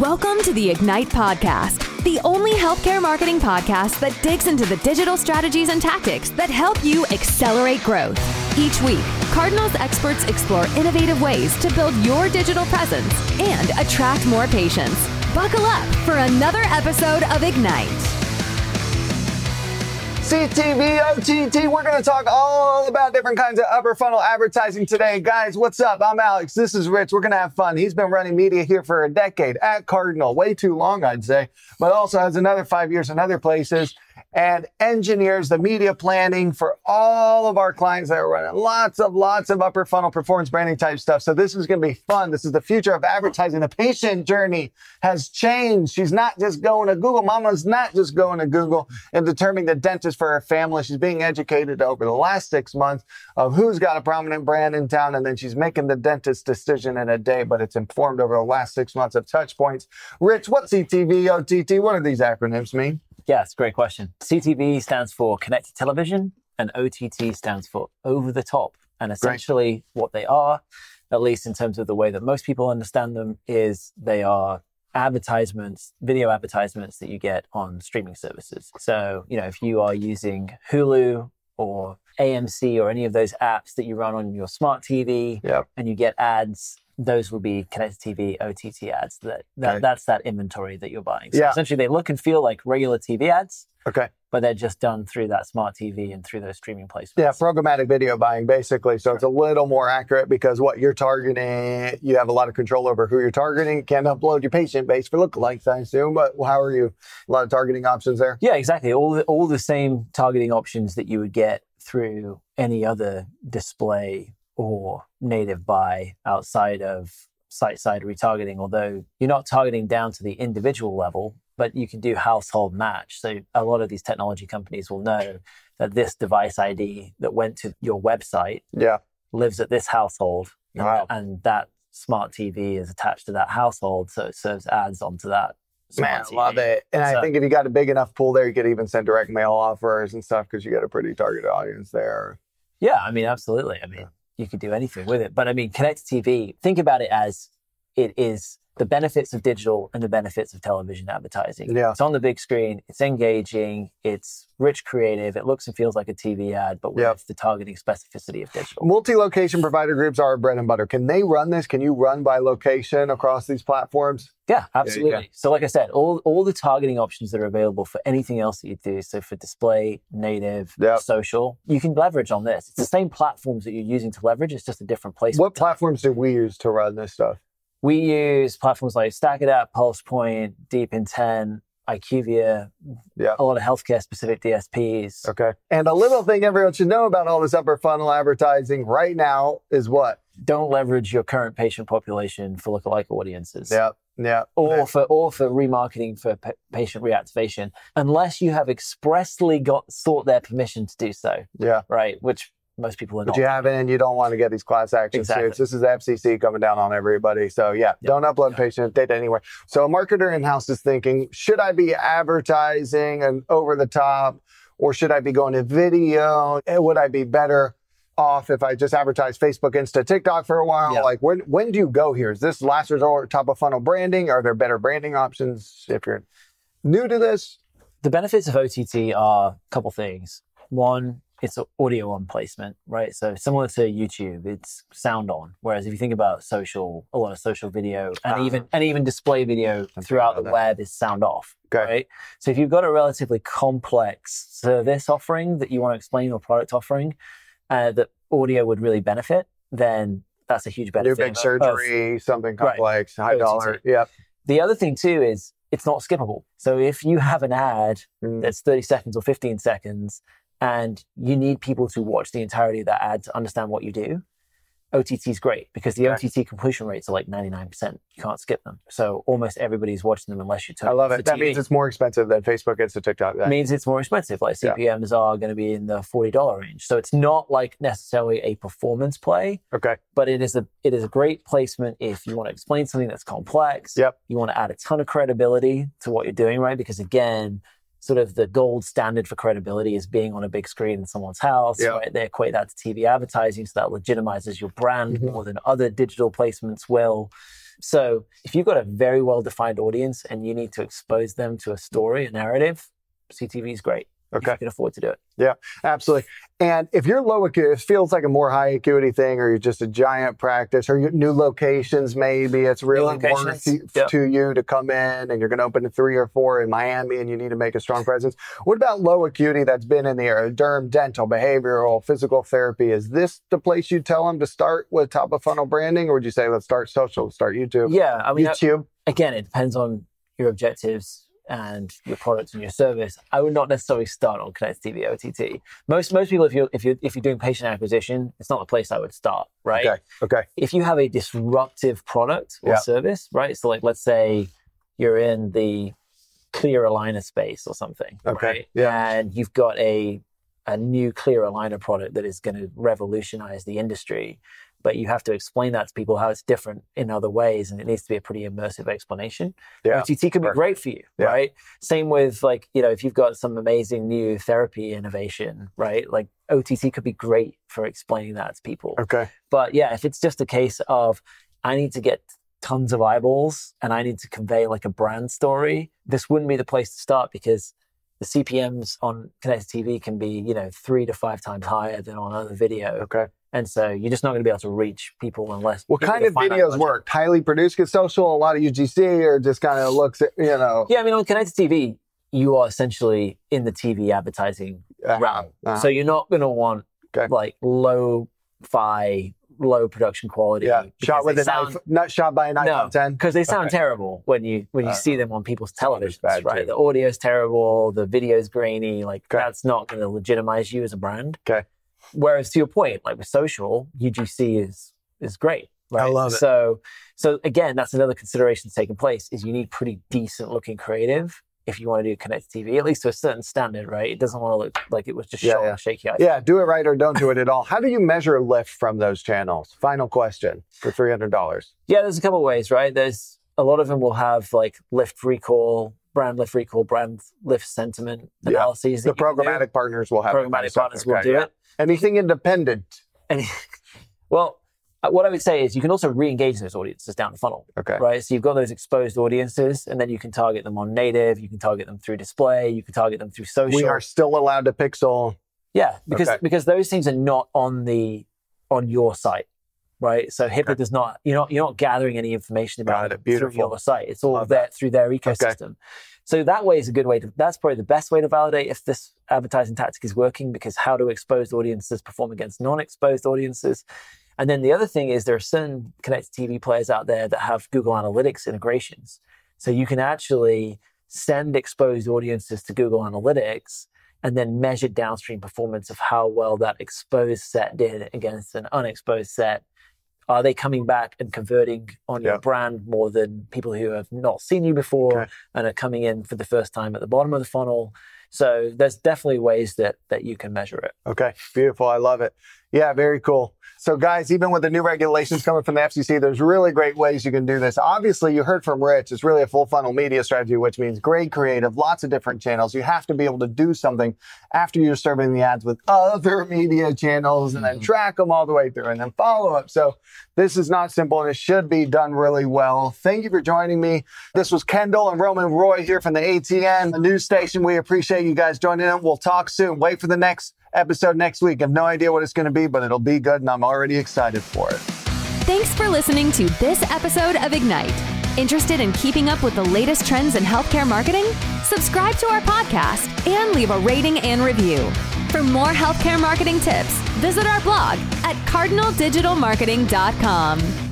Welcome to the Ignite Podcast, the only healthcare marketing podcast that digs into the digital strategies and tactics that help you accelerate growth. Each week, Cardinal's experts explore innovative ways to build your digital presence and attract more patients. Buckle up for another episode of Ignite. CTV OTT. We're going to talk all about different kinds of upper funnel advertising today. Guys, what's up? I'm Alex. This is Rich. We're going to have fun. He's been running media here for a decade at Cardinal, way too long, I'd say, but also has another five years in other places and engineers the media planning for all of our clients that are running lots of lots of upper funnel performance branding type stuff. So this is going to be fun. This is the future of advertising. The patient journey has changed. She's not just going to Google. Mama's not just going to Google and determining the dentist for her family. She's being educated over the last six months of who's got a prominent brand in town, and then she's making the dentist decision in a day. But it's informed over the last six months of touch points. Rich, what's CTV OTT? What do these acronyms mean? Yeah, it's a great question. CTV stands for connected television, and OTT stands for over the top. And essentially, great. what they are, at least in terms of the way that most people understand them, is they are advertisements, video advertisements that you get on streaming services. So, you know, if you are using Hulu or AMC or any of those apps that you run on your smart TV yep. and you get ads those will be connected TV OTT ads. That, that okay. that's that inventory that you're buying. So yeah. essentially, they look and feel like regular TV ads. Okay. But they're just done through that smart TV and through those streaming placements. Yeah, programmatic video buying basically. So sure. it's a little more accurate because what you're targeting, you have a lot of control over who you're targeting. Can't upload your patient base for lookalikes, I assume. But how are you? A lot of targeting options there. Yeah, exactly. All the, all the same targeting options that you would get through any other display or native buy outside of site side retargeting, although you're not targeting down to the individual level, but you can do household match. So a lot of these technology companies will know that this device ID that went to your website yeah. lives at this household. Wow. And, that smart TV is attached to that household. So it serves ads onto that. Man, TV. love it. And so, I think if you got a big enough pool there, you could even send direct mail offers and stuff because you got a pretty targeted audience there. Yeah, I mean, absolutely. I mean, you could do anything with it. But I mean, connected TV, think about it as it is the benefits of digital and the benefits of television advertising. Yeah. It's on the big screen, it's engaging, it's rich creative, it looks and feels like a TV ad, but with yep. the targeting specificity of digital. Multi location provider groups are bread and butter. Can they run this? Can you run by location across these platforms? Yeah, absolutely. Yeah, so, like I said, all, all the targeting options that are available for anything else that you do, so for display, native, yep. social, you can leverage on this. It's the same platforms that you're using to leverage, it's just a different place. What platforms do we use to run this stuff? We use platforms like StackAdapt PulsePoint, Deep Intent, IQVIA, yeah. a lot of healthcare specific DSPs. Okay. And a little thing everyone should know about all this upper funnel advertising right now is what? Don't leverage your current patient population for lookalike audiences. Yeah. Yeah. Or for or for remarketing for p- patient reactivation, unless you have expressly got sought their permission to do so. Yeah. Right. Which most people are but you haven't and you don't want to get these class action exactly. suits. This is FCC coming down on everybody. So yeah, yep. don't upload yep. patient data anywhere. So a marketer in house is thinking, should I be advertising and over the top, or should I be going to video? Eh, would I be better? off if I just advertise Facebook, Insta, TikTok for a while? Yep. Like when when do you go here? Is this last resort top of funnel branding? Are there better branding options if you're new to this? The benefits of OTT are a couple things. One, it's audio on placement, right? So similar to YouTube, it's sound on. Whereas if you think about social, a lot of social video and uh, even and even display video throughout the that. web is sound off. Okay. Right. So if you've got a relatively complex service offering that you want to explain your product offering, uh, that audio would really benefit, then that's a huge benefit. New big surgery, of, something complex, right. high dollar. Yep. The other thing too is it's not skippable. So if you have an ad mm. that's 30 seconds or 15 seconds and you need people to watch the entirety of that ad to understand what you do, OTT is great because the. OTT completion rates are like 99%. You can't skip them. So almost everybody's watching them unless you turn I love it. That TV. means it's more expensive than Facebook, Insta, TikTok. That means it's more expensive. Like CPMs yeah. are going to be in the $40 range. So it's not like necessarily a performance play. Okay. But it is a it is a great placement if you want to explain something that's complex. Yep. You want to add a ton of credibility to what you're doing, right? Because again, sort of the gold standard for credibility is being on a big screen in someone's house. Yeah. Right? They equate that to TV advertising, so that legitimizes your brand mm-hmm. more than other digital placements will. So if you've got a very well defined audience and you need to expose them to a story, a narrative, CTV is great. Okay. If you can afford to do it. Yeah, absolutely. And if you're low acuity, it feels like a more high acuity thing, or you're just a giant practice, or you new locations, maybe it's really worth yep. to you to come in and you're going to open three or four in Miami and you need to make a strong presence. What about low acuity that's been in the area? Derm, dental, behavioral, physical therapy. Is this the place you tell them to start with top of funnel branding, or would you say, let's start social, start YouTube? Yeah. I mean, YouTube. again, it depends on your objectives and your product and your service. I would not necessarily start on Connected TV OTT. Most most people, if you're if you if you're doing patient acquisition, it's not the place I would start, right? Okay. Okay. If you have a disruptive product or Yeah. service, right? So like, let's say you're in the clear aligner space or something, Okay, right? yeah. And you've got a a new clear aligner product that is going to revolutionize the industry but you have to explain that to people how it's different in other ways and it needs to be a pretty immersive explanation Yeah. OTT could be great for you, Yeah. right? Same with like, you know, if you've got some amazing new therapy innovation, right? Like OTT could be great for explaining that to people. Okay. But yeah, if it's just a case of I need to get tons of eyeballs and I need to convey like a brand story, this wouldn't be the place to start because the CPMs on connected TV can be, you know, three to five times higher than on other video. Okay. And so you're just not going to be able to reach people unless What kind of videos work? Highly produced, get social, a lot of UGC, or just kind of looks at, you know, Yeah, I mean, on connected TV, you are essentially in the TV advertising uh, realm. uh, So you're not going to want Okay. like low fi, low production quality. yeah, shot with an sound- iPhone, not shot by an No, iPhone 10. because they sound Okay. terrible when you when you Uh, see them on people's televisions, bad, right? too. The audio's terrible, the video's grainy. Like Okay. that's not going to legitimize you as a brand. Okay. Whereas to your point, like with social, UGC is is great. Right. I love it. So so again, that's another consideration that's taking place is you need pretty decent looking creative if you want to do connected TV, at least to a certain standard, right? It doesn't want to look like it was just Yeah, shot yeah. shaky. Yeah, do it right or don't do it at all. How do you measure lift from those channels? Final question for $300. Yeah, there's a couple of ways, right? There's a lot of them will have like lift recall, brand lift recall, brand lift sentiment Yeah. analyses. The that do. programmatic partners will have that kind of programmatic partners will Okay, do yeah. it. Anything independent. And well, uh, what I would say is you can also re-engage those audiences down the funnel, Okay. right? So you've got those exposed audiences, and then you can target them on native, you can target them through display, you can target them through social. We are still allowed to pixel. Yeah, because Okay. because those things are not on the on your site, right? So HIPAA Okay. does not you're not you're not gathering any information about it. it through your site. It's all Love there that. through their ecosystem. Okay. So that way is a good way to. That's probably the best way to validate if this advertising tactic is working because how do exposed audiences perform against non-exposed audiences? And then the other thing is there are certain connected TV players out there that have Google Analytics integrations. So you can actually send exposed audiences to Google Analytics and then measure downstream performance of how well that exposed set did against an unexposed set. Are they coming back and converting on Yeah. your brand more than people who have not seen you before Okay. and are coming in for the first time at the bottom of the funnel? So there's definitely ways that that you can measure it. Okay, beautiful. I love it. Yeah, very cool. So, guys, even with the new regulations coming from the FCC, there's really great ways you can do this. Obviously, you heard from Rich. It's really a full funnel media strategy, which means great creative, lots of different channels. You have to be able to do something after you're serving the ads with other media channels and then mm-hmm. track them all the way through and then follow up. So, this is not simple and it should be done really well. Thank you for joining me. This was Kendall and Roman Roy here from the ATN, the news station. We appreciate you guys joining in. We'll talk soon. Wait for the next episode next week. I have no idea what it's going to be, but it'll be good and I'm already excited for it. Thanks for listening to this episode of Ignite. Interested in keeping up with the latest trends in healthcare marketing? Subscribe to our podcast and leave a rating and review. For more healthcare marketing tips, visit our blog at cardinaldigitalmarketing.com.